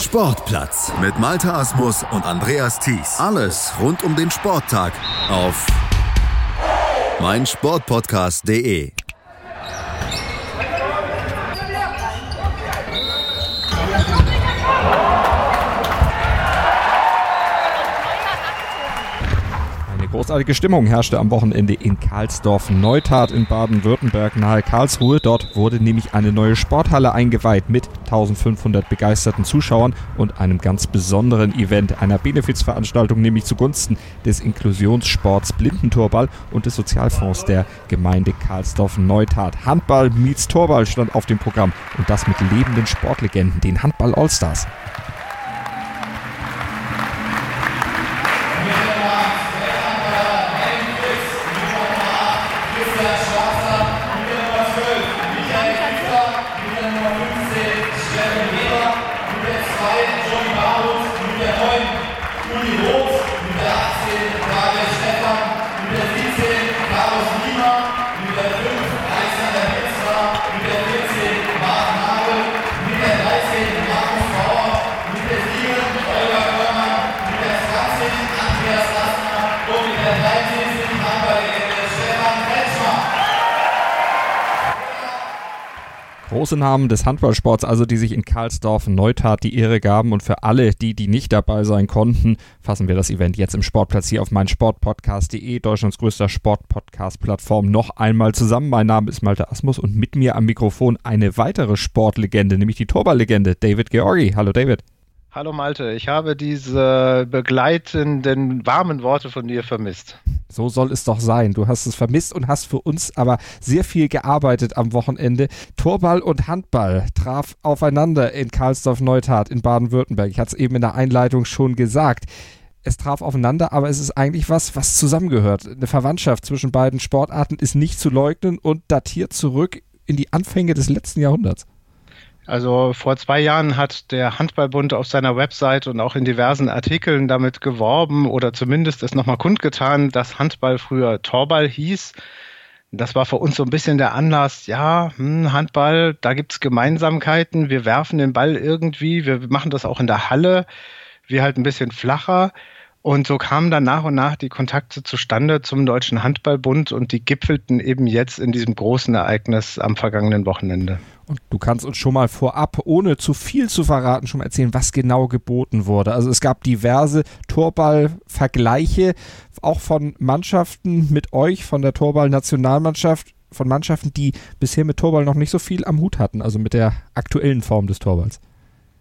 Sportplatz mit Malta Asmus und Andreas Thies. Alles rund um den Sporttag auf meinsportpodcast.de. Großartige Stimmung herrschte am Wochenende in Karlsdorf-Neutat in Baden-Württemberg nahe Karlsruhe. Dort wurde nämlich eine neue Sporthalle eingeweiht mit 1500 begeisterten Zuschauern und einem ganz besonderen Event, einer Benefizveranstaltung, nämlich zugunsten des Inklusionssports Blindentorball und des Sozialfonds der Gemeinde Karlsdorf-Neutat. Handball meets Torball stand auf dem Programm und das mit lebenden Sportlegenden, den Handball Allstars. Große Namen des Handballsports, also die sich in Karlsdorf Neutat die Ehre gaben und für alle, die, die nicht dabei sein konnten, fassen wir das Event jetzt im Sportplatz hier auf meinsportpodcast.de, Deutschlands größter Sportpodcast-Plattform, noch einmal zusammen. Mein Name ist Malte Asmus und mit mir am Mikrofon eine weitere Sportlegende, nämlich die Torballlegende David Georgi. Hallo David. Hallo Malte, ich habe diese begleitenden warmen Worte von dir vermisst. So soll es doch sein. Du hast es vermisst und hast für uns aber sehr viel gearbeitet am Wochenende. Torball und Handball traf aufeinander in Karlsdorf-Neutat in Baden-Württemberg. Ich hatte es eben in der Einleitung schon gesagt. Es traf aufeinander, aber es ist eigentlich was, was zusammengehört. Eine Verwandtschaft zwischen beiden Sportarten ist nicht zu leugnen und datiert zurück in die Anfänge des letzten Jahrhunderts. Also vor zwei Jahren hat der Handballbund auf seiner Website und auch in diversen Artikeln damit geworben oder zumindest es nochmal kundgetan, dass Handball früher Torball hieß. Das war für uns so ein bisschen der Anlass, ja, hm, Handball, da gibt's Gemeinsamkeiten, wir werfen den Ball irgendwie, wir machen das auch in der Halle, wir halt ein bisschen flacher. Und so kamen dann nach und nach die Kontakte zustande zum Deutschen Handballbund und die gipfelten eben jetzt in diesem großen Ereignis am vergangenen Wochenende. Und du kannst uns schon mal vorab, ohne zu viel zu verraten, schon mal erzählen, was genau geboten wurde. Also es gab diverse Torball-Vergleiche, auch von Mannschaften mit euch, von der Torball-Nationalmannschaft, von Mannschaften, die bisher mit Torball noch nicht so viel am Hut hatten, also mit der aktuellen Form des Torballs.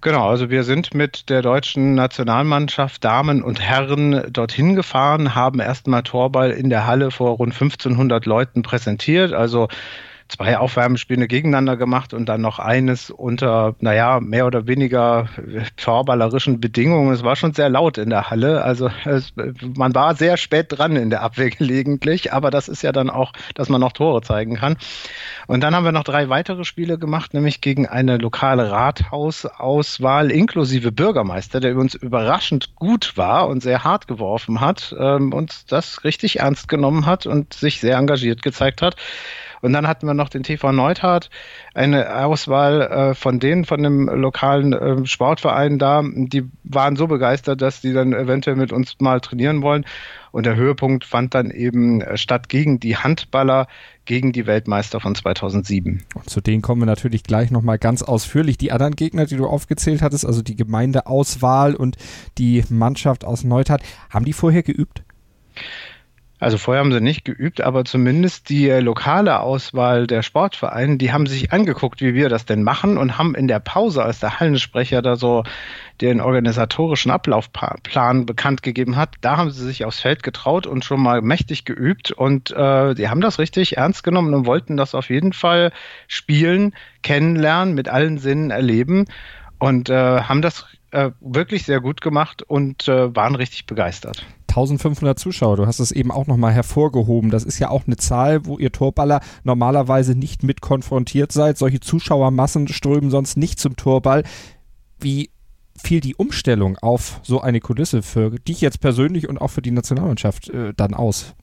Genau, also wir sind mit der deutschen Nationalmannschaft Damen und Herren dorthin gefahren, haben erstmal Torball in der Halle vor rund 1500 Leuten präsentiert. Also zwei Aufwärmspiele gegeneinander gemacht und dann noch eines unter, naja, mehr oder weniger torballerischen Bedingungen. Es war schon sehr laut in der Halle. Also es, man war sehr spät dran in der Abwehr gelegentlich, aber das ist ja dann auch, dass man noch Tore zeigen kann. Und dann haben wir noch drei weitere Spiele gemacht, nämlich gegen eine lokale Rathausauswahl inklusive Bürgermeister, der uns überraschend gut war und sehr hart geworfen hat ähm, und das richtig ernst genommen hat und sich sehr engagiert gezeigt hat. Und dann hatten wir noch den TV Neutat, eine Auswahl äh, von denen, von dem lokalen äh, Sportverein da. Die waren so begeistert, dass die dann eventuell mit uns mal trainieren wollen. Und der Höhepunkt fand dann eben statt gegen die Handballer, gegen die Weltmeister von 2007. Und zu denen kommen wir natürlich gleich nochmal ganz ausführlich. Die anderen Gegner, die du aufgezählt hattest, also die Gemeindeauswahl und die Mannschaft aus Neutat, haben die vorher geübt? Also vorher haben sie nicht geübt, aber zumindest die äh, lokale Auswahl der Sportvereine, die haben sich angeguckt, wie wir das denn machen und haben in der Pause, als der Hallensprecher da so den organisatorischen Ablaufplan bekannt gegeben hat, da haben sie sich aufs Feld getraut und schon mal mächtig geübt und äh, die haben das richtig ernst genommen und wollten das auf jeden Fall spielen, kennenlernen, mit allen Sinnen erleben und äh, haben das äh, wirklich sehr gut gemacht und äh, waren richtig begeistert. 1500 Zuschauer, du hast es eben auch nochmal hervorgehoben. Das ist ja auch eine Zahl, wo ihr Torballer normalerweise nicht mit konfrontiert seid. Solche Zuschauermassen strömen sonst nicht zum Torball. Wie fiel die Umstellung auf so eine Kulisse für dich jetzt persönlich und auch für die Nationalmannschaft äh, dann aus?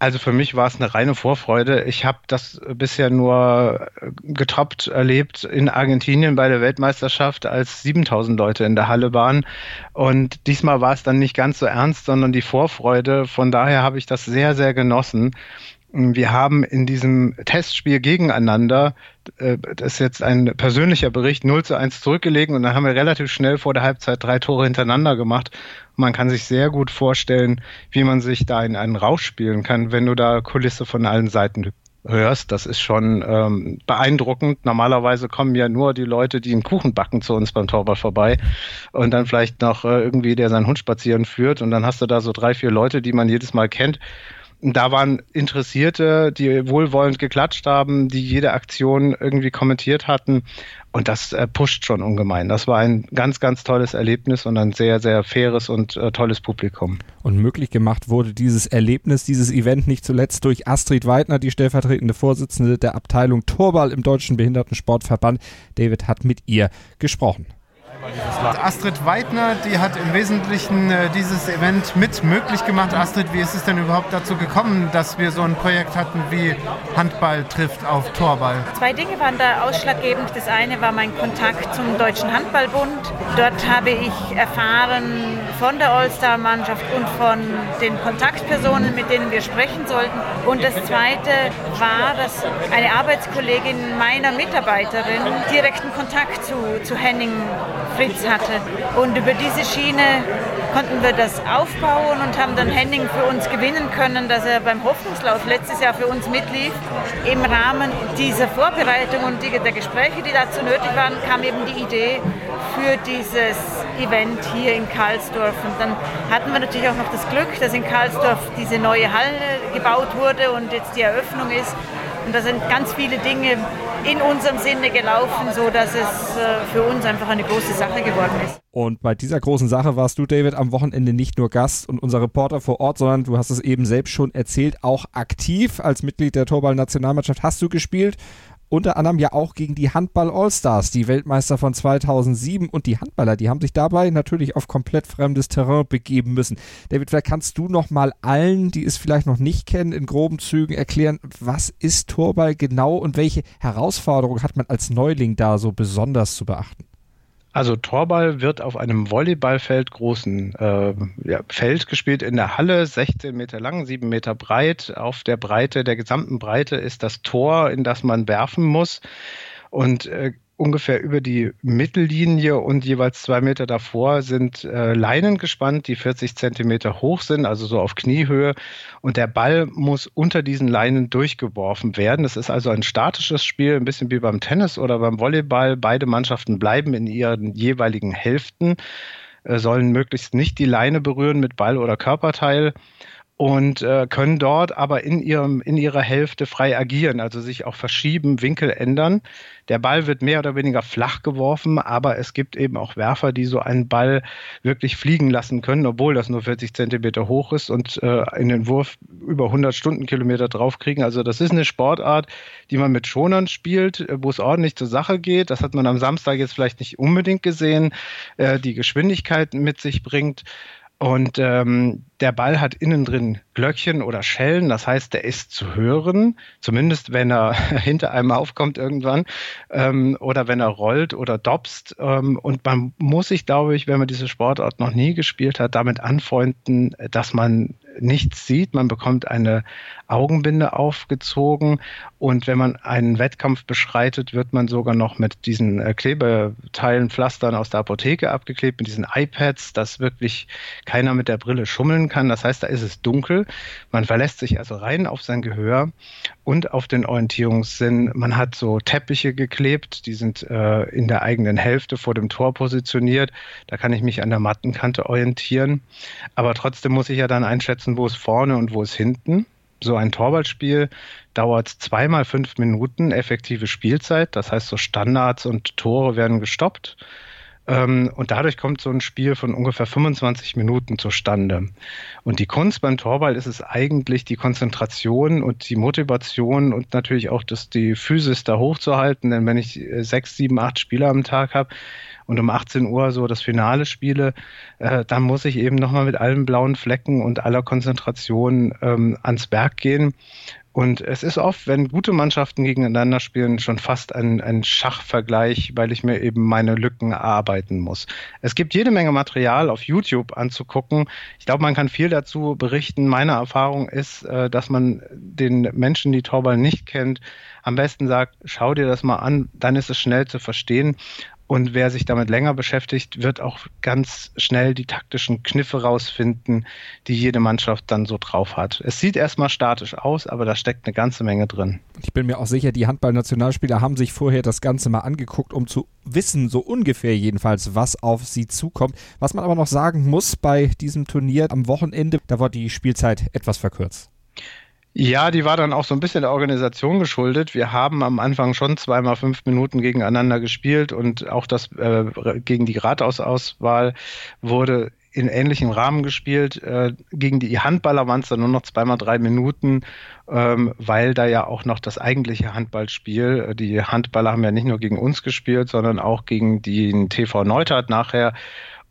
Also für mich war es eine reine Vorfreude. Ich habe das bisher nur getoppt erlebt in Argentinien bei der Weltmeisterschaft, als 7000 Leute in der Halle waren. Und diesmal war es dann nicht ganz so ernst, sondern die Vorfreude. Von daher habe ich das sehr, sehr genossen. Wir haben in diesem Testspiel gegeneinander, äh, das ist jetzt ein persönlicher Bericht, 0 zu 1 zurückgelegen und dann haben wir relativ schnell vor der Halbzeit drei Tore hintereinander gemacht. Man kann sich sehr gut vorstellen, wie man sich da in einen Rausch spielen kann, wenn du da Kulisse von allen Seiten hörst. Das ist schon ähm, beeindruckend. Normalerweise kommen ja nur die Leute, die einen Kuchen backen, zu uns beim Torwart vorbei und dann vielleicht noch äh, irgendwie, der seinen Hund spazieren führt und dann hast du da so drei, vier Leute, die man jedes Mal kennt da waren Interessierte, die wohlwollend geklatscht haben, die jede Aktion irgendwie kommentiert hatten. Und das äh, pusht schon ungemein. Das war ein ganz, ganz tolles Erlebnis und ein sehr, sehr faires und äh, tolles Publikum. Und möglich gemacht wurde dieses Erlebnis, dieses Event nicht zuletzt durch Astrid Weidner, die stellvertretende Vorsitzende der Abteilung Torball im Deutschen Behindertensportverband. David hat mit ihr gesprochen. Astrid Weidner, die hat im Wesentlichen äh, dieses Event mit möglich gemacht. Astrid, wie ist es denn überhaupt dazu gekommen, dass wir so ein Projekt hatten wie Handball trifft auf Torball? Zwei Dinge waren da ausschlaggebend. Das eine war mein Kontakt zum Deutschen Handballbund. Dort habe ich erfahren von der All-Star-Mannschaft und von den Kontaktpersonen, mit denen wir sprechen sollten. Und das zweite war, dass eine Arbeitskollegin meiner Mitarbeiterin direkten Kontakt zu, zu Henning Fritz hatte. Und über diese Schiene konnten wir das aufbauen und haben dann Henning für uns gewinnen können, dass er beim Hoffnungslauf letztes Jahr für uns mitlief. Im Rahmen dieser Vorbereitung und der Gespräche, die dazu nötig waren, kam eben die Idee für dieses Event hier in Karlsdorf. Und dann hatten wir natürlich auch noch das Glück, dass in Karlsdorf diese neue Halle gebaut wurde und jetzt die Eröffnung ist. Und da sind ganz viele Dinge in unserem Sinne gelaufen, so dass es äh, für uns einfach eine große Sache geworden ist. Und bei dieser großen Sache warst du, David, am Wochenende nicht nur Gast und unser Reporter vor Ort, sondern du hast es eben selbst schon erzählt, auch aktiv als Mitglied der Torball-Nationalmannschaft hast du gespielt unter anderem ja auch gegen die Handball All-Stars, die Weltmeister von 2007 und die Handballer, die haben sich dabei natürlich auf komplett fremdes Terrain begeben müssen. David, vielleicht kannst du noch mal allen, die es vielleicht noch nicht kennen, in groben Zügen erklären, was ist Torball genau und welche Herausforderungen hat man als Neuling da so besonders zu beachten? Also Torball wird auf einem Volleyballfeld großen äh, ja, Feld gespielt in der Halle, 16 Meter lang, 7 Meter breit. Auf der Breite, der gesamten Breite ist das Tor, in das man werfen muss. Und äh, ungefähr über die Mittellinie und jeweils zwei Meter davor sind äh, Leinen gespannt, die 40 Zentimeter hoch sind, also so auf Kniehöhe. Und der Ball muss unter diesen Leinen durchgeworfen werden. Es ist also ein statisches Spiel, ein bisschen wie beim Tennis oder beim Volleyball. Beide Mannschaften bleiben in ihren jeweiligen Hälften, äh, sollen möglichst nicht die Leine berühren mit Ball oder Körperteil und äh, können dort aber in, ihrem, in ihrer Hälfte frei agieren, also sich auch verschieben, Winkel ändern. Der Ball wird mehr oder weniger flach geworfen, aber es gibt eben auch Werfer, die so einen Ball wirklich fliegen lassen können, obwohl das nur 40 Zentimeter hoch ist und äh, in den Wurf über 100 Stundenkilometer draufkriegen. Also das ist eine Sportart, die man mit Schonern spielt, äh, wo es ordentlich zur Sache geht. Das hat man am Samstag jetzt vielleicht nicht unbedingt gesehen, äh, die Geschwindigkeit mit sich bringt. Und ähm, der Ball hat innen drin Glöckchen oder Schellen, das heißt, der ist zu hören, zumindest wenn er hinter einem aufkommt irgendwann ähm, oder wenn er rollt oder dopst. Ähm, und man muss sich, glaube ich, wenn man diese Sportart noch nie gespielt hat, damit anfreunden, dass man nichts sieht. Man bekommt eine Augenbinde aufgezogen und wenn man einen Wettkampf beschreitet, wird man sogar noch mit diesen äh, Klebeteilen, Pflastern aus der Apotheke abgeklebt, mit diesen iPads, dass wirklich keiner mit der Brille schummeln kann. Das heißt, da ist es dunkel. Man verlässt sich also rein auf sein Gehör und auf den Orientierungssinn. Man hat so Teppiche geklebt, die sind äh, in der eigenen Hälfte vor dem Tor positioniert. Da kann ich mich an der Mattenkante orientieren. Aber trotzdem muss ich ja dann einschätzen, wo ist vorne und wo ist hinten. So ein Torwaldspiel dauert zweimal fünf Minuten effektive Spielzeit. Das heißt, so Standards und Tore werden gestoppt. Ähm, und dadurch kommt so ein Spiel von ungefähr 25 Minuten zustande. Und die Kunst beim Torball ist es eigentlich, die Konzentration und die Motivation und natürlich auch das, die Physis da hochzuhalten. Denn wenn ich äh, sechs, sieben, acht Spieler am Tag habe, und um 18 Uhr so das Finale spiele, äh, dann muss ich eben nochmal mit allen blauen Flecken und aller Konzentration ähm, ans Berg gehen. Und es ist oft, wenn gute Mannschaften gegeneinander spielen, schon fast ein, ein Schachvergleich, weil ich mir eben meine Lücken erarbeiten muss. Es gibt jede Menge Material auf YouTube anzugucken. Ich glaube, man kann viel dazu berichten. Meine Erfahrung ist, äh, dass man den Menschen, die Torball nicht kennt, am besten sagt, schau dir das mal an, dann ist es schnell zu verstehen. Und wer sich damit länger beschäftigt, wird auch ganz schnell die taktischen Kniffe rausfinden, die jede Mannschaft dann so drauf hat. Es sieht erstmal statisch aus, aber da steckt eine ganze Menge drin. Ich bin mir auch sicher, die Handballnationalspieler haben sich vorher das Ganze mal angeguckt, um zu wissen, so ungefähr jedenfalls, was auf sie zukommt. Was man aber noch sagen muss bei diesem Turnier am Wochenende, da war die Spielzeit etwas verkürzt. Ja, die war dann auch so ein bisschen der Organisation geschuldet. Wir haben am Anfang schon zweimal fünf Minuten gegeneinander gespielt und auch das äh, gegen die Ratausauswahl wurde in ähnlichem Rahmen gespielt. Äh, gegen die Handballer waren es dann nur noch zweimal drei Minuten, ähm, weil da ja auch noch das eigentliche Handballspiel, äh, die Handballer haben ja nicht nur gegen uns gespielt, sondern auch gegen den TV Neutert nachher.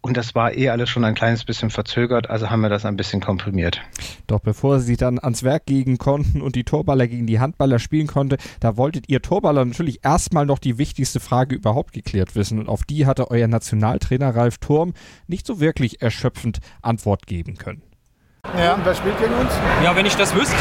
Und das war eh alles schon ein kleines bisschen verzögert, also haben wir das ein bisschen komprimiert. Doch bevor sie dann ans Werk gehen konnten und die Torballer gegen die Handballer spielen konnte, da wolltet ihr Torballer natürlich erstmal noch die wichtigste Frage überhaupt geklärt wissen. Und auf die hatte euer Nationaltrainer Ralf Turm nicht so wirklich erschöpfend Antwort geben können. Ja. Und wer spielt gegen uns? Ja, wenn ich das wüsste.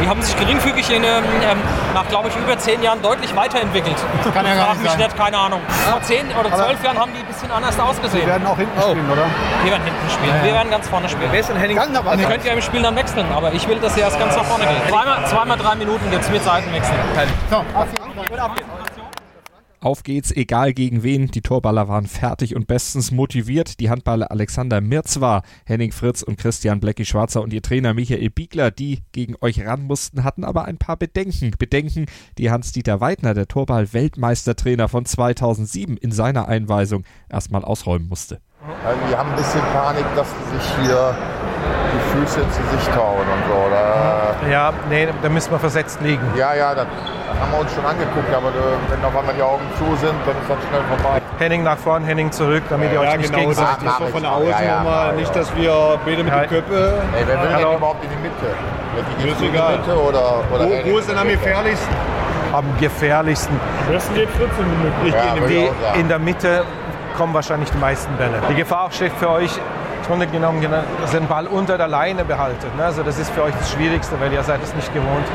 Die haben sich geringfügig in, ähm, ähm nach, glaube ich, über zehn Jahren deutlich weiterentwickelt. Kann ja gar nicht mich sein. nicht, keine Ahnung. Vor zehn oder zwölf Jahren haben die ein bisschen anders ausgesehen. Wir werden auch hinten oh. spielen, oder? Wir werden hinten spielen. Ja, ja. Wir werden ganz vorne spielen. Wer ist denn Henning? Ganz also könnt ihr im Spiel dann wechseln, aber ich will, dass ihr erst ganz nach vorne geht. Zweimal, zweimal drei Minuten gibt es mit Seitenwechsel. So, auf geht's. Auf geht's, egal gegen wen. Die Torballer waren fertig und bestens motiviert. Die Handballer Alexander Mirzwa, Henning Fritz und Christian Blecki Schwarzer und ihr Trainer Michael Biegler, die gegen euch ran mussten, hatten aber ein paar Bedenken. Bedenken, die Hans-Dieter Weidner, der Torball-Weltmeistertrainer von 2007, in seiner Einweisung erstmal ausräumen musste. Also wir haben ein bisschen Panik, dass sie sich hier die Füße zu sich tauen und so. Oder? Ja, nee, da müssen wir versetzt liegen. Ja, ja, das haben wir uns schon angeguckt, aber äh, wenn auf einmal die Augen zu sind, dann ist das schnell vorbei. Henning nach vorn, Henning zurück, damit ja, ihr euch ja, nicht genau, gegenseitig... Das ist so von außen ja, ja, nochmal, nicht, dass wir beide mit ja. den Köpfen... Ey, wer will denn überhaupt in die Mitte? Die ist in die Mitte oder... oder wo, wo ist denn am gefährlichsten? Am gefährlichsten. Am besten geht 14 Minuten. Ja, in, in der Mitte kommen wahrscheinlich die meisten Bälle. Die Gefahr steht für euch Grunde genommen, dass ihr den Ball unter der Leine behaltet. Ne? Also das ist für euch das Schwierigste, weil ihr seid es nicht gewohnt,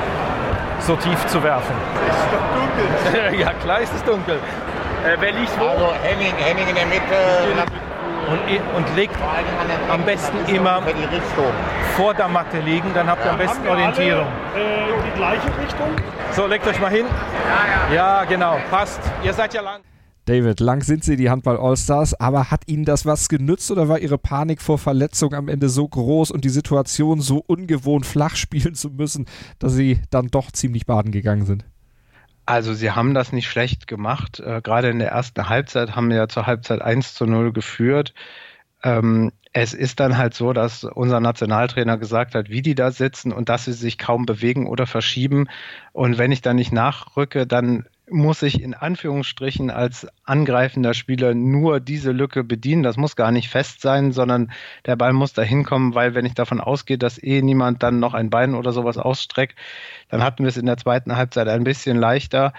so tief zu werfen. Es ist doch dunkel. ja, klar ist es dunkel. Äh, wer liegt wo? Also Henning, Henning in der Mitte. Und, und legt am besten immer vor der Matte liegen, dann habt ihr ja. am besten Orientierung. Alle, äh, die gleiche Richtung? So, legt euch mal hin. Ja, ja. Ja, genau, passt. Ihr seid ja lang. David, lang sind sie die Handball-Allstars, aber hat ihnen das was genützt oder war ihre Panik vor Verletzung am Ende so groß und die Situation so ungewohnt flach spielen zu müssen, dass sie dann doch ziemlich baden gegangen sind? Also sie haben das nicht schlecht gemacht. Äh, gerade in der ersten Halbzeit haben wir ja zur Halbzeit 1 zu 0 geführt. Ähm, es ist dann halt so, dass unser Nationaltrainer gesagt hat, wie die da sitzen und dass sie sich kaum bewegen oder verschieben. Und wenn ich dann nicht nachrücke, dann muss ich in Anführungsstrichen als angreifender Spieler nur diese Lücke bedienen. Das muss gar nicht fest sein, sondern der Ball muss da hinkommen, weil wenn ich davon ausgehe, dass eh niemand dann noch ein Bein oder sowas ausstreckt, dann hatten wir es in der zweiten Halbzeit ein bisschen leichter.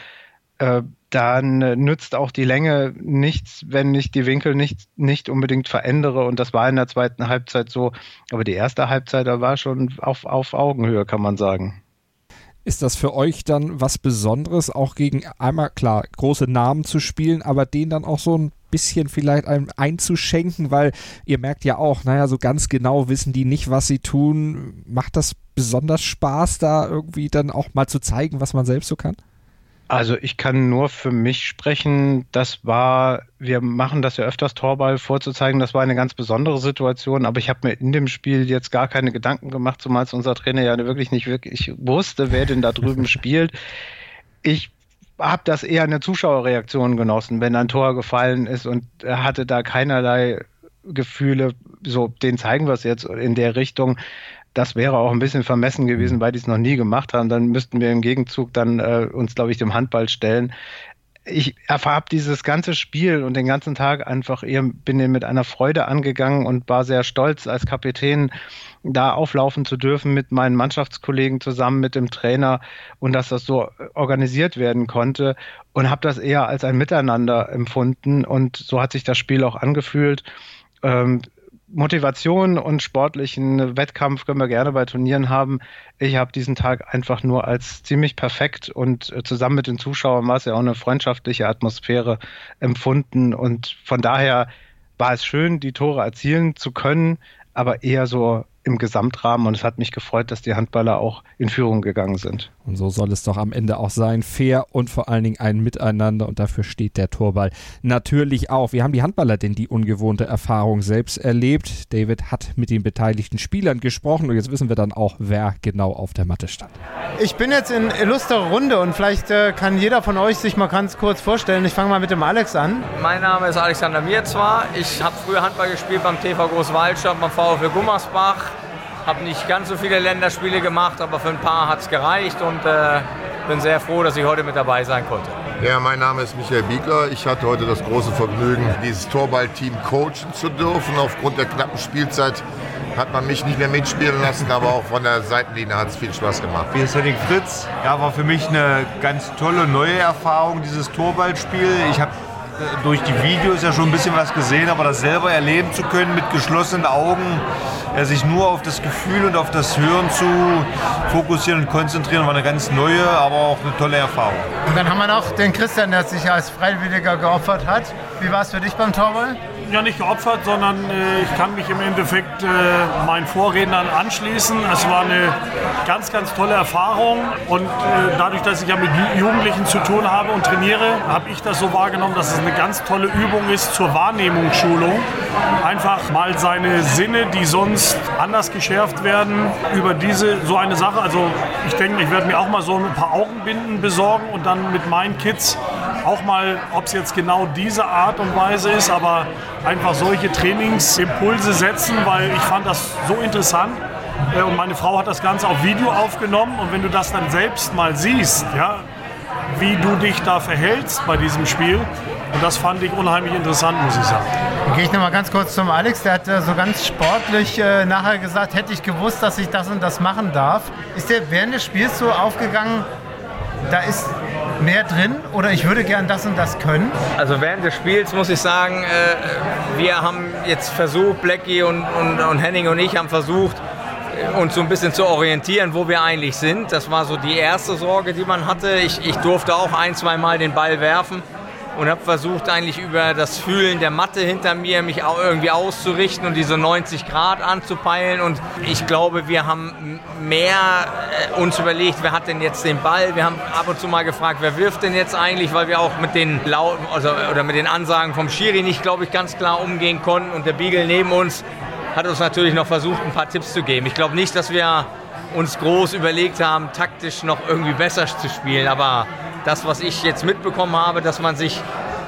Äh, dann nützt auch die Länge nichts, wenn ich die Winkel nicht, nicht unbedingt verändere. Und das war in der zweiten Halbzeit so. Aber die erste Halbzeit, da war schon auf, auf Augenhöhe, kann man sagen. Ist das für euch dann was Besonderes, auch gegen einmal klar große Namen zu spielen, aber den dann auch so ein bisschen vielleicht einem einzuschenken, weil ihr merkt ja auch, naja, so ganz genau wissen die nicht, was sie tun. Macht das besonders Spaß, da irgendwie dann auch mal zu zeigen, was man selbst so kann? Also ich kann nur für mich sprechen. Das war, wir machen das ja öfters Torball vorzuzeigen. Das war eine ganz besondere Situation. Aber ich habe mir in dem Spiel jetzt gar keine Gedanken gemacht, zumal unser Trainer ja wirklich nicht wirklich wusste, wer denn da drüben spielt. Ich habe das eher eine Zuschauerreaktion genossen, wenn ein Tor gefallen ist und er hatte da keinerlei Gefühle, so den zeigen wir es jetzt in der Richtung. Das wäre auch ein bisschen vermessen gewesen, weil die es noch nie gemacht haben. Dann müssten wir im Gegenzug dann äh, uns, glaube ich, dem Handball stellen ich habe dieses ganze Spiel und den ganzen Tag einfach eher, bin den mit einer Freude angegangen und war sehr stolz, als Kapitän da auflaufen zu dürfen mit meinen Mannschaftskollegen zusammen mit dem Trainer und dass das so organisiert werden konnte und habe das eher als ein Miteinander empfunden und so hat sich das Spiel auch angefühlt. Ähm, Motivation und sportlichen Wettkampf können wir gerne bei Turnieren haben. Ich habe diesen Tag einfach nur als ziemlich perfekt und äh, zusammen mit den Zuschauern war es ja auch eine freundschaftliche Atmosphäre empfunden. Und von daher war es schön, die Tore erzielen zu können, aber eher so im Gesamtrahmen und es hat mich gefreut, dass die Handballer auch in Führung gegangen sind. Und so soll es doch am Ende auch sein. Fair und vor allen Dingen ein Miteinander und dafür steht der Torball natürlich auch. Wie haben die Handballer denn die ungewohnte Erfahrung selbst erlebt? David hat mit den beteiligten Spielern gesprochen und jetzt wissen wir dann auch, wer genau auf der Matte stand. Ich bin jetzt in illustrer Runde und vielleicht äh, kann jeder von euch sich mal ganz kurz vorstellen. Ich fange mal mit dem Alex an. Mein Name ist Alexander Mirzwa. Ich habe früher Handball gespielt beim TV Großwaldstadt, beim VfL Gummersbach habe nicht ganz so viele Länderspiele gemacht, aber für ein paar hat es gereicht und äh, bin sehr froh, dass ich heute mit dabei sein konnte. Ja, mein Name ist Michael Biegler. Ich hatte heute das große Vergnügen, dieses Torballteam coachen zu dürfen. Aufgrund der knappen Spielzeit hat man mich nicht mehr mitspielen lassen, aber auch von der Seitenlinie hat es viel Spaß gemacht. Hier ist Henning Fritz. Ja, war für mich eine ganz tolle neue Erfahrung, dieses Torballspiel. Ich habe durch die Videos ja schon ein bisschen was gesehen, aber das selber erleben zu können mit geschlossenen Augen, ja, sich nur auf das Gefühl und auf das Hören zu fokussieren und konzentrieren, war eine ganz neue, aber auch eine tolle Erfahrung. Und dann haben wir noch den Christian, der sich als Freiwilliger geopfert hat. Wie war es für dich beim Torball? ja nicht geopfert, sondern äh, ich kann mich im Endeffekt äh, meinen Vorrednern anschließen. Es war eine ganz, ganz tolle Erfahrung und äh, dadurch, dass ich ja mit Jugendlichen zu tun habe und trainiere, habe ich das so wahrgenommen, dass es eine ganz tolle Übung ist zur Wahrnehmungsschulung. Einfach mal seine Sinne, die sonst anders geschärft werden, über diese so eine Sache. Also ich denke, ich werde mir auch mal so ein paar Augenbinden besorgen und dann mit meinen Kids auch mal, ob es jetzt genau diese Art und Weise ist, aber einfach solche Trainingsimpulse setzen, weil ich fand das so interessant. Äh, und meine Frau hat das Ganze auf Video aufgenommen und wenn du das dann selbst mal siehst, ja, wie du dich da verhältst bei diesem Spiel, und das fand ich unheimlich interessant, muss ich sagen. Dann gehe ich nochmal ganz kurz zum Alex. Der hat äh, so ganz sportlich äh, nachher gesagt, hätte ich gewusst, dass ich das und das machen darf. Ist der während des Spiels so aufgegangen, da ist mehr drin oder ich würde gern das und das können? Also während des Spiels muss ich sagen, äh, wir haben jetzt versucht, Blackie und, und, und Henning und ich haben versucht, uns so ein bisschen zu orientieren, wo wir eigentlich sind. Das war so die erste Sorge, die man hatte. Ich, ich durfte auch ein, zwei Mal den Ball werfen und habe versucht eigentlich über das Fühlen der Matte hinter mir mich auch irgendwie auszurichten und diese 90 Grad anzupeilen und ich glaube, wir haben mehr äh, uns überlegt, wer hat denn jetzt den Ball? Wir haben ab und zu mal gefragt, wer wirft denn jetzt eigentlich, weil wir auch mit den lauten also, oder mit den Ansagen vom Schiri nicht, glaube ich, ganz klar umgehen konnten und der Beagle neben uns hat uns natürlich noch versucht, ein paar Tipps zu geben. Ich glaube nicht, dass wir uns groß überlegt haben, taktisch noch irgendwie besser zu spielen, aber das, was ich jetzt mitbekommen habe, dass man sich,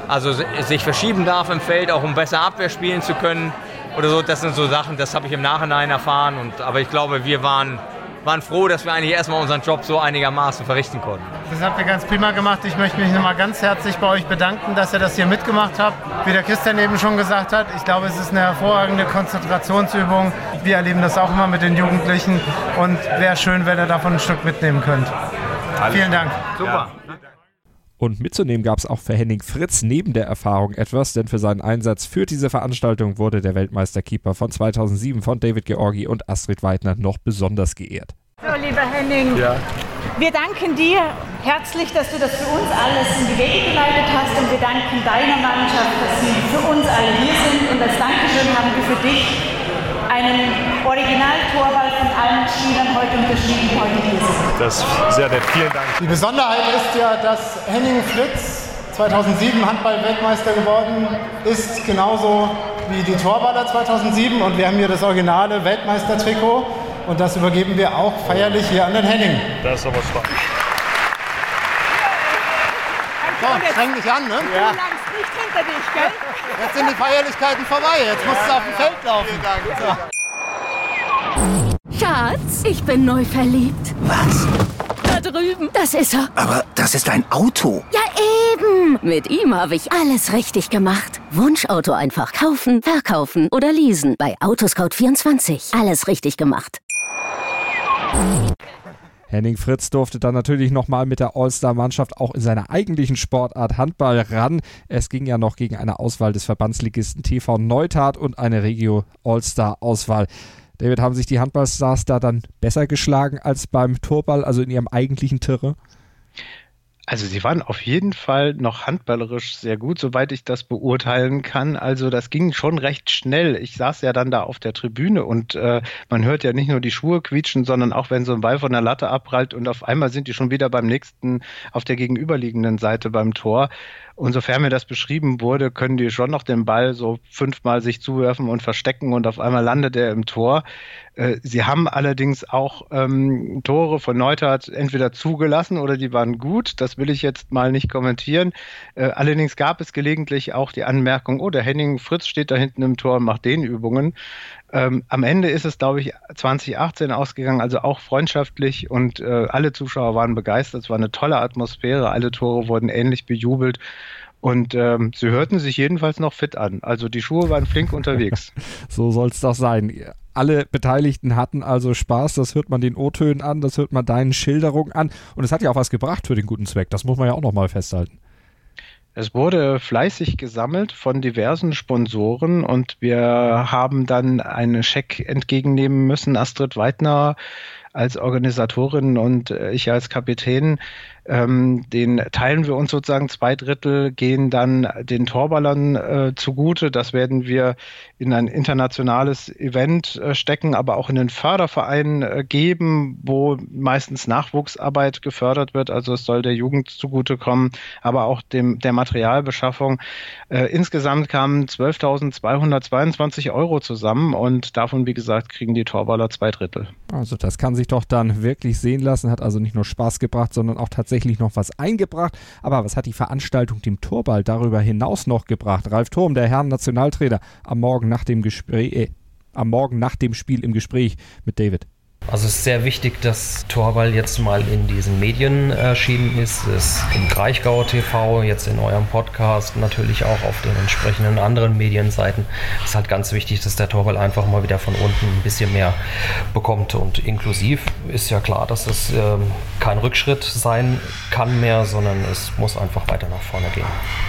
also sich verschieben darf im Feld, auch um besser Abwehr spielen zu können oder so, das sind so Sachen, das habe ich im Nachhinein erfahren. Und, aber ich glaube, wir waren, waren froh, dass wir eigentlich erstmal unseren Job so einigermaßen verrichten konnten. Das habt ihr ganz prima gemacht. Ich möchte mich nochmal ganz herzlich bei euch bedanken, dass ihr das hier mitgemacht habt. Wie der Christian eben schon gesagt hat, ich glaube, es ist eine hervorragende Konzentrationsübung. Wir erleben das auch immer mit den Jugendlichen und wäre schön, wenn ihr davon ein Stück mitnehmen könnt. Alles. Vielen Dank. Super. Und mitzunehmen gab es auch für Henning Fritz neben der Erfahrung etwas, denn für seinen Einsatz für diese Veranstaltung wurde der Weltmeisterkeeper von 2007 von David Georgi und Astrid Weidner noch besonders geehrt. So, lieber Henning, ja. wir danken dir herzlich, dass du das für uns alles in die Wege geleitet hast und wir danken deiner Mannschaft, dass sie für uns alle hier sind und als Dankeschön haben wir für dich einen Original-Torball von allen Spielern heute unterschrieben, heute hier sind. Das ist sehr nett. Vielen Dank. Die Besonderheit ist ja, dass Henning Fritz 2007 Handball-Weltmeister geworden ist, genauso wie die Torballer 2007. Und wir haben hier das originale Weltmeistertrikot. Und das übergeben wir auch feierlich hier an den Henning. Das ist aber stark. So, streng dich an, ne? Du langst nicht hinter dich, gell? Jetzt sind die Feierlichkeiten vorbei. Jetzt musst du auf dem Feld laufen. So. Schatz, ich bin neu verliebt. Was? Da drüben. Das ist er. Aber das ist ein Auto. Ja, eben. Mit ihm habe ich alles richtig gemacht. Wunschauto einfach kaufen, verkaufen oder leasen. Bei Autoscout24. Alles richtig gemacht. Henning Fritz durfte dann natürlich nochmal mit der All-Star-Mannschaft auch in seiner eigentlichen Sportart Handball ran. Es ging ja noch gegen eine Auswahl des Verbandsligisten TV Neutat und eine Regio All-Star-Auswahl. David, haben sich die Handballstars da dann besser geschlagen als beim Torball, also in ihrem eigentlichen Tirre? Also sie waren auf jeden Fall noch handballerisch sehr gut, soweit ich das beurteilen kann. Also das ging schon recht schnell. Ich saß ja dann da auf der Tribüne und äh, man hört ja nicht nur die Schuhe quietschen, sondern auch wenn so ein Ball von der Latte abprallt und auf einmal sind die schon wieder beim nächsten auf der gegenüberliegenden Seite beim Tor. Und sofern mir das beschrieben wurde, können die schon noch den Ball so fünfmal sich zuwerfen und verstecken und auf einmal landet er im Tor. Äh, sie haben allerdings auch ähm, Tore von Neuthardt entweder zugelassen oder die waren gut. Das will ich jetzt mal nicht kommentieren. Äh, allerdings gab es gelegentlich auch die Anmerkung, oh, der Henning Fritz steht da hinten im Tor und macht den Übungen. Ähm, am Ende ist es, glaube ich, 2018 ausgegangen, also auch freundschaftlich und äh, alle Zuschauer waren begeistert. Es war eine tolle Atmosphäre, alle Tore wurden ähnlich bejubelt. Und ähm, sie hörten sich jedenfalls noch fit an. Also die Schuhe waren flink unterwegs. so soll es doch sein. Alle Beteiligten hatten also Spaß. Das hört man den O-Tönen an, das hört man deinen Schilderungen an. Und es hat ja auch was gebracht für den guten Zweck. Das muss man ja auch nochmal festhalten. Es wurde fleißig gesammelt von diversen Sponsoren und wir haben dann einen Scheck entgegennehmen müssen. Astrid Weidner als Organisatorin und ich als Kapitän ähm, den teilen wir uns sozusagen. Zwei Drittel gehen dann den Torballern äh, zugute. Das werden wir in ein internationales Event äh, stecken, aber auch in den Förderverein äh, geben, wo meistens Nachwuchsarbeit gefördert wird. Also es soll der Jugend zugutekommen, aber auch dem, der Materialbeschaffung. Äh, insgesamt kamen 12.222 Euro zusammen und davon, wie gesagt, kriegen die Torballer zwei Drittel. Also das kann sich doch dann wirklich sehen lassen, hat also nicht nur Spaß gebracht, sondern auch tatsächlich tatsächlich noch was eingebracht. Aber was hat die Veranstaltung dem Torball darüber hinaus noch gebracht? Ralf Turm, der Herrn Nationaltrainer, am Morgen nach dem Gespräch, äh, am Morgen nach dem Spiel im Gespräch mit David. Also es ist sehr wichtig, dass Torball jetzt mal in diesen Medien erschienen ist, es im Kraichgauer TV, jetzt in eurem Podcast, natürlich auch auf den entsprechenden anderen Medienseiten. Es ist halt ganz wichtig, dass der Torball einfach mal wieder von unten ein bisschen mehr bekommt. Und inklusiv ist ja klar, dass es ähm, kein Rückschritt sein kann mehr, sondern es muss einfach weiter nach vorne gehen.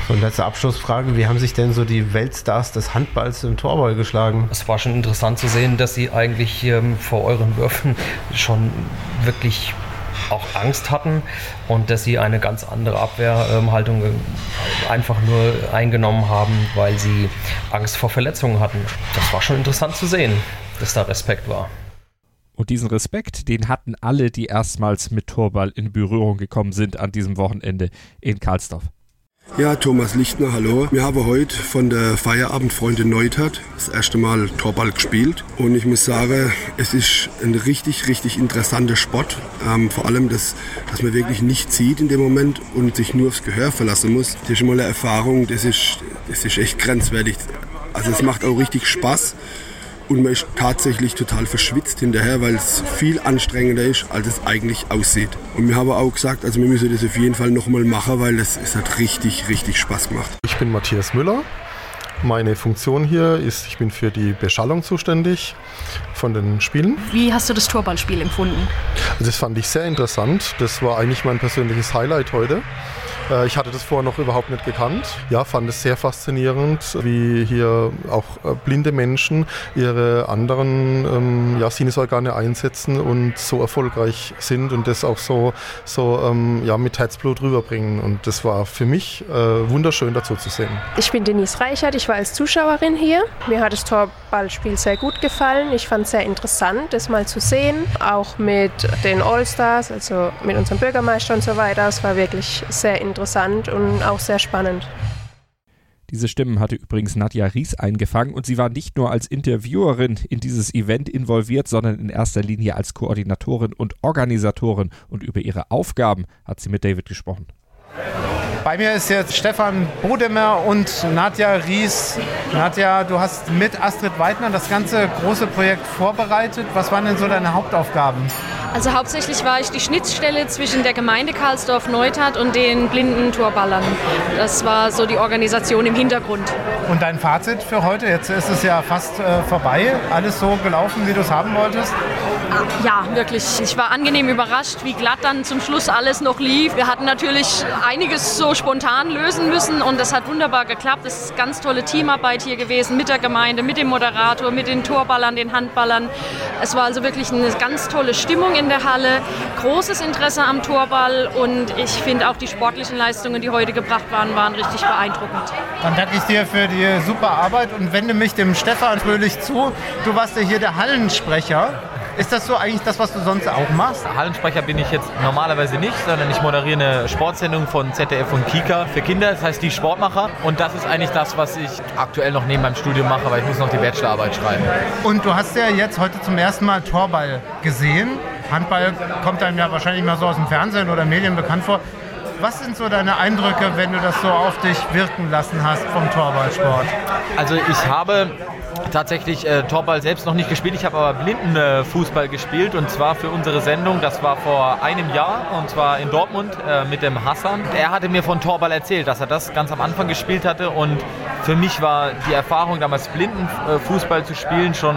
So, letzte Abschlussfrage. Wie haben sich denn so die Weltstars des Handballs im Torball geschlagen? Es war schon interessant zu sehen, dass sie eigentlich ähm, vor euren Würfen schon wirklich auch Angst hatten und dass sie eine ganz andere Abwehrhaltung einfach nur eingenommen haben, weil sie Angst vor Verletzungen hatten. Das war schon interessant zu sehen, dass da Respekt war. Und diesen Respekt, den hatten alle, die erstmals mit Torball in Berührung gekommen sind an diesem Wochenende in Karlsdorf. Ja, Thomas Lichtner, hallo. Wir haben heute von der Feierabendfreunde Neutat das erste Mal Torball gespielt. Und ich muss sagen, es ist ein richtig, richtig interessanter Sport. Ähm, vor allem, dass, dass man wirklich nichts sieht in dem Moment und sich nur aufs Gehör verlassen muss. Das ist schon mal eine Erfahrung, das ist, das ist echt grenzwertig. Also es macht auch richtig Spaß und man ist tatsächlich total verschwitzt hinterher, weil es viel anstrengender ist, als es eigentlich aussieht. Und wir haben auch gesagt, also wir müssen das auf jeden Fall nochmal machen, weil es, es hat richtig, richtig Spaß gemacht. Ich bin Matthias Müller. Meine Funktion hier ist, ich bin für die Beschallung zuständig von den Spielen. Wie hast du das Torballspiel empfunden? Also das fand ich sehr interessant. Das war eigentlich mein persönliches Highlight heute. Äh, ich hatte das vorher noch überhaupt nicht gekannt. Ja, fand es sehr faszinierend, wie hier auch äh, blinde Menschen ihre anderen ähm, ja, Sinnesorgane einsetzen und so erfolgreich sind und das auch so, so ähm, ja, mit Herzblut rüberbringen. Und das war für mich äh, wunderschön dazu zu sehen. Ich bin Denise Reichert, ich war als Zuschauerin hier. Mir hat das Torballspiel sehr gut gefallen. Ich fand es sehr interessant, das mal zu sehen. Auch mit den Allstars, also mit unserem Bürgermeister und so weiter. Es war wirklich sehr interessant interessant und auch sehr spannend. Diese Stimmen hatte übrigens Nadja Ries eingefangen und sie war nicht nur als Interviewerin in dieses Event involviert, sondern in erster Linie als Koordinatorin und Organisatorin und über ihre Aufgaben hat sie mit David gesprochen. Bei mir ist jetzt Stefan Bodemer und Nadja Ries. Nadja, du hast mit Astrid Weidner das ganze große Projekt vorbereitet. Was waren denn so deine Hauptaufgaben? Also hauptsächlich war ich die Schnittstelle zwischen der Gemeinde Karlsdorf-Neustadt und den blinden Torballern. Das war so die Organisation im Hintergrund. Und dein Fazit für heute? Jetzt ist es ja fast äh, vorbei. Alles so gelaufen, wie du es haben wolltest? Ja, wirklich. Ich war angenehm überrascht, wie glatt dann zum Schluss alles noch lief. Wir hatten natürlich einiges so spontan lösen müssen und das hat wunderbar geklappt. Es ist ganz tolle Teamarbeit hier gewesen mit der Gemeinde, mit dem Moderator, mit den Torballern, den Handballern. Es war also wirklich eine ganz tolle Stimmung in der Halle, großes Interesse am Torball und ich finde auch die sportlichen Leistungen, die heute gebracht waren, waren richtig beeindruckend. Dann danke ich dir für die super Arbeit und wende mich dem Stefan fröhlich zu. Du warst ja hier der Hallensprecher. Ist das so eigentlich das, was du sonst auch machst? Hallensprecher bin ich jetzt normalerweise nicht, sondern ich moderiere eine Sportsendung von ZDF und Kika für Kinder, das heißt die Sportmacher. Und das ist eigentlich das, was ich aktuell noch neben meinem Studium mache, weil ich muss noch die Bachelorarbeit schreiben. Und du hast ja jetzt heute zum ersten Mal Torball gesehen. Handball kommt einem ja wahrscheinlich mal so aus dem Fernsehen oder Medien bekannt vor. Was sind so deine Eindrücke, wenn du das so auf dich wirken lassen hast vom Torballsport? Also ich habe tatsächlich äh, Torball selbst noch nicht gespielt. Ich habe aber Blindenfußball äh, gespielt und zwar für unsere Sendung. Das war vor einem Jahr und zwar in Dortmund äh, mit dem Hassan. Er hatte mir von Torball erzählt, dass er das ganz am Anfang gespielt hatte und für mich war die Erfahrung damals Blindenfußball zu spielen schon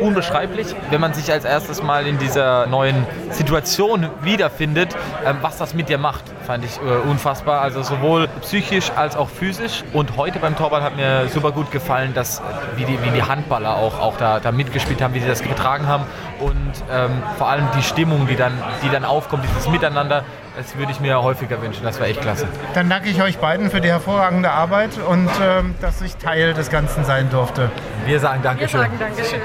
unbeschreiblich. Wenn man sich als erstes mal in dieser neuen Situation wiederfindet, ähm, was das mit dir macht, fand ich äh, unfassbar. Also sowohl psychisch als auch physisch. Und heute beim Torball hat mir super gut gefallen, dass wie die, wie die Handballer auch, auch da, da mitgespielt haben, wie sie das getragen haben. Und ähm, vor allem die Stimmung, die dann, die dann aufkommt, dieses Miteinander, das würde ich mir häufiger wünschen. Das war echt klasse. Dann danke ich euch beiden für die hervorragende Arbeit und ähm, dass ich Teil des Ganzen sein durfte. Wir sagen Dankeschön. Wir sagen Dankeschön.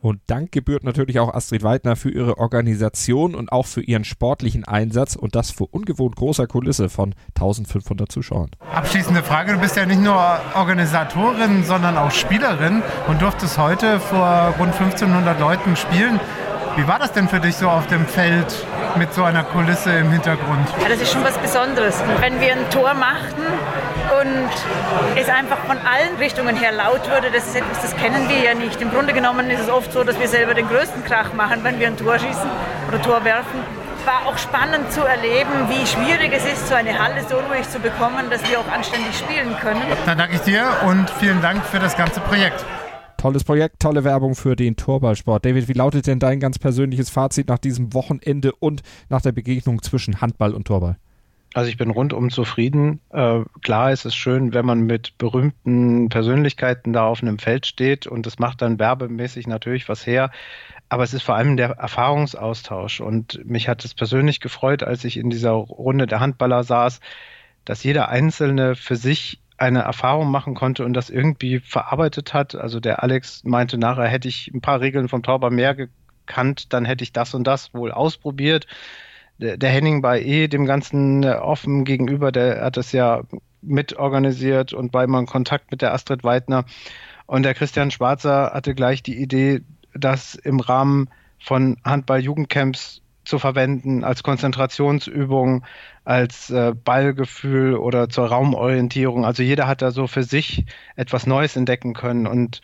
Und Dank gebührt natürlich auch Astrid Weidner für ihre Organisation und auch für ihren sportlichen Einsatz und das vor ungewohnt großer Kulisse von 1500 Zuschauern. Abschließende Frage, du bist ja nicht nur Organisatorin, sondern auch Spielerin und durftest heute vor rund 1500 Leuten spielen. Wie war das denn für dich so auf dem Feld mit so einer Kulisse im Hintergrund? Ja, das ist schon was Besonderes. Wenn wir ein Tor machten und es einfach von allen Richtungen her laut würde, das ist etwas, das kennen wir ja nicht. Im Grunde genommen ist es oft so, dass wir selber den größten Krach machen, wenn wir ein Tor schießen oder Tor werfen. War auch spannend zu erleben, wie schwierig es ist, so eine Halle so ruhig zu bekommen, dass wir auch anständig spielen können. Dann danke ich dir und vielen Dank für das ganze Projekt. Tolles Projekt, tolle Werbung für den Torballsport. David, wie lautet denn dein ganz persönliches Fazit nach diesem Wochenende und nach der Begegnung zwischen Handball und Torball? Also ich bin rundum zufrieden. Äh, klar ist es schön, wenn man mit berühmten Persönlichkeiten da auf einem Feld steht und das macht dann werbemäßig natürlich was her. Aber es ist vor allem der Erfahrungsaustausch und mich hat es persönlich gefreut, als ich in dieser Runde der Handballer saß, dass jeder Einzelne für sich eine Erfahrung machen konnte und das irgendwie verarbeitet hat. Also der Alex meinte nachher, hätte ich ein paar Regeln vom Tauber mehr gekannt, dann hätte ich das und das wohl ausprobiert. Der Henning bei E dem Ganzen offen gegenüber, der hat das ja mitorganisiert und bei mal Kontakt mit der Astrid Weidner. Und der Christian Schwarzer hatte gleich die Idee, das im Rahmen von Handball-Jugendcamps zu verwenden als Konzentrationsübung, als äh, Ballgefühl oder zur Raumorientierung. Also jeder hat da so für sich etwas Neues entdecken können und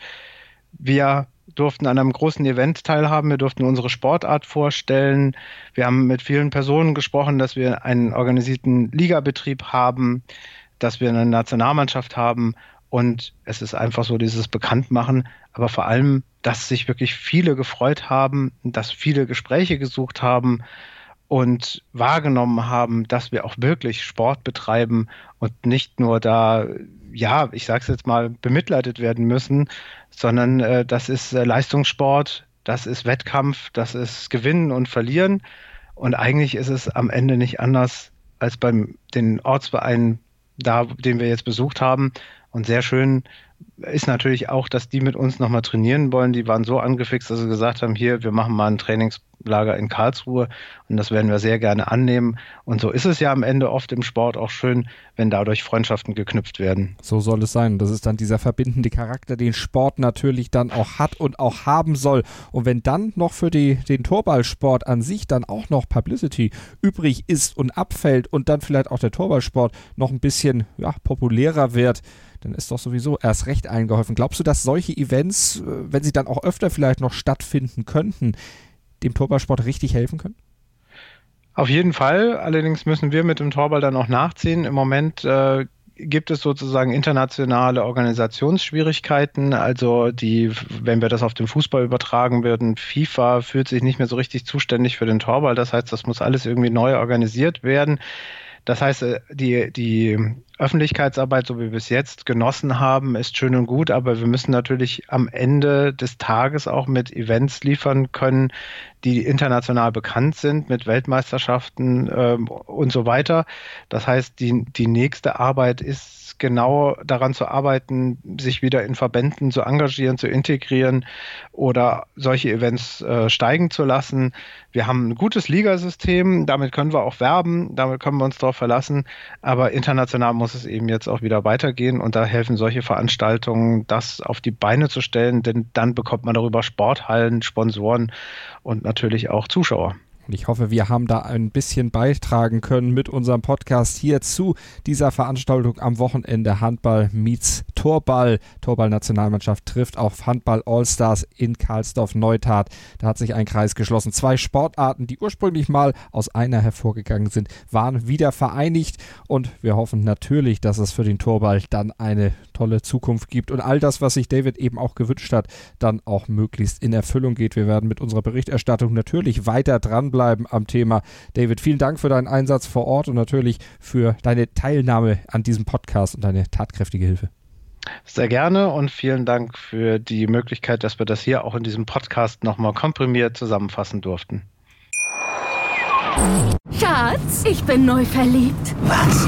wir durften an einem großen Event teilhaben, wir durften unsere Sportart vorstellen. Wir haben mit vielen Personen gesprochen, dass wir einen organisierten Ligabetrieb haben, dass wir eine Nationalmannschaft haben und es ist einfach so dieses Bekanntmachen, aber vor allem, dass sich wirklich viele gefreut haben, dass viele Gespräche gesucht haben und wahrgenommen haben, dass wir auch wirklich Sport betreiben und nicht nur da, ja, ich sage es jetzt mal, bemitleidet werden müssen, sondern äh, das ist äh, Leistungssport, das ist Wettkampf, das ist Gewinnen und Verlieren. Und eigentlich ist es am Ende nicht anders als beim den Ortsvereinen da, den wir jetzt besucht haben. Und sehr schön ist natürlich auch, dass die mit uns nochmal trainieren wollen. Die waren so angefixt, dass sie gesagt haben, hier, wir machen mal ein Trainingslager in Karlsruhe und das werden wir sehr gerne annehmen. Und so ist es ja am Ende oft im Sport auch schön, wenn dadurch Freundschaften geknüpft werden. So soll es sein. Das ist dann dieser verbindende Charakter, den Sport natürlich dann auch hat und auch haben soll. Und wenn dann noch für die, den Torballsport an sich dann auch noch Publicity übrig ist und abfällt und dann vielleicht auch der Torballsport noch ein bisschen ja, populärer wird, dann ist doch sowieso erst recht eingeholfen. Glaubst du, dass solche Events, äh, wenn sie dann auch öfter vielleicht noch stattfinden könnten, dem Torballsport richtig helfen können? Auf jeden Fall. Allerdings müssen wir mit dem Torball dann auch nachziehen. Im Moment äh, gibt es sozusagen internationale Organisationsschwierigkeiten. Also die, wenn wir das auf den Fußball übertragen würden, FIFA fühlt sich nicht mehr so richtig zuständig für den Torball. Das heißt, das muss alles irgendwie neu organisiert werden. Das heißt, äh, die, die Öffentlichkeitsarbeit, so wie wir bis jetzt genossen haben, ist schön und gut, aber wir müssen natürlich am Ende des Tages auch mit Events liefern können, die international bekannt sind, mit Weltmeisterschaften ähm, und so weiter. Das heißt, die, die nächste Arbeit ist genau daran zu arbeiten, sich wieder in Verbänden zu engagieren, zu integrieren oder solche Events äh, steigen zu lassen. Wir haben ein gutes Ligasystem, damit können wir auch werben, damit können wir uns darauf verlassen, aber international muss es eben jetzt auch wieder weitergehen und da helfen solche Veranstaltungen, das auf die Beine zu stellen, denn dann bekommt man darüber Sporthallen, Sponsoren und natürlich auch Zuschauer. Und ich hoffe, wir haben da ein bisschen beitragen können mit unserem Podcast hier zu dieser Veranstaltung am Wochenende Handball meets Torball. Torball-Nationalmannschaft trifft auf Handball All-Stars in Karlsdorf-Neutat. Da hat sich ein Kreis geschlossen. Zwei Sportarten, die ursprünglich mal aus einer hervorgegangen sind, waren wieder vereinigt. Und wir hoffen natürlich, dass es für den Torball dann eine tolle Zukunft gibt und all das, was sich David eben auch gewünscht hat, dann auch möglichst in Erfüllung geht. Wir werden mit unserer Berichterstattung natürlich weiter dranbleiben am Thema. David, vielen Dank für deinen Einsatz vor Ort und natürlich für deine Teilnahme an diesem Podcast und deine tatkräftige Hilfe. Sehr gerne und vielen Dank für die Möglichkeit, dass wir das hier auch in diesem Podcast nochmal komprimiert zusammenfassen durften. Schatz, ich bin neu verliebt. Was?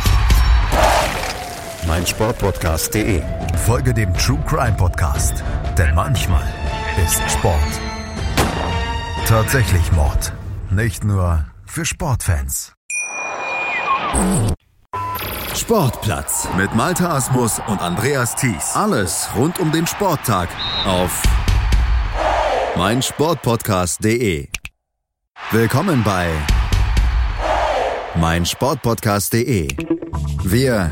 meinsportpodcast.de. Folge dem True Crime Podcast, denn manchmal ist Sport tatsächlich Mord. Nicht nur für Sportfans. Sportplatz mit Malte Asmus und Andreas Thies. Alles rund um den Sporttag auf meinsportpodcast.de. Willkommen bei meinsportpodcast.de. Wir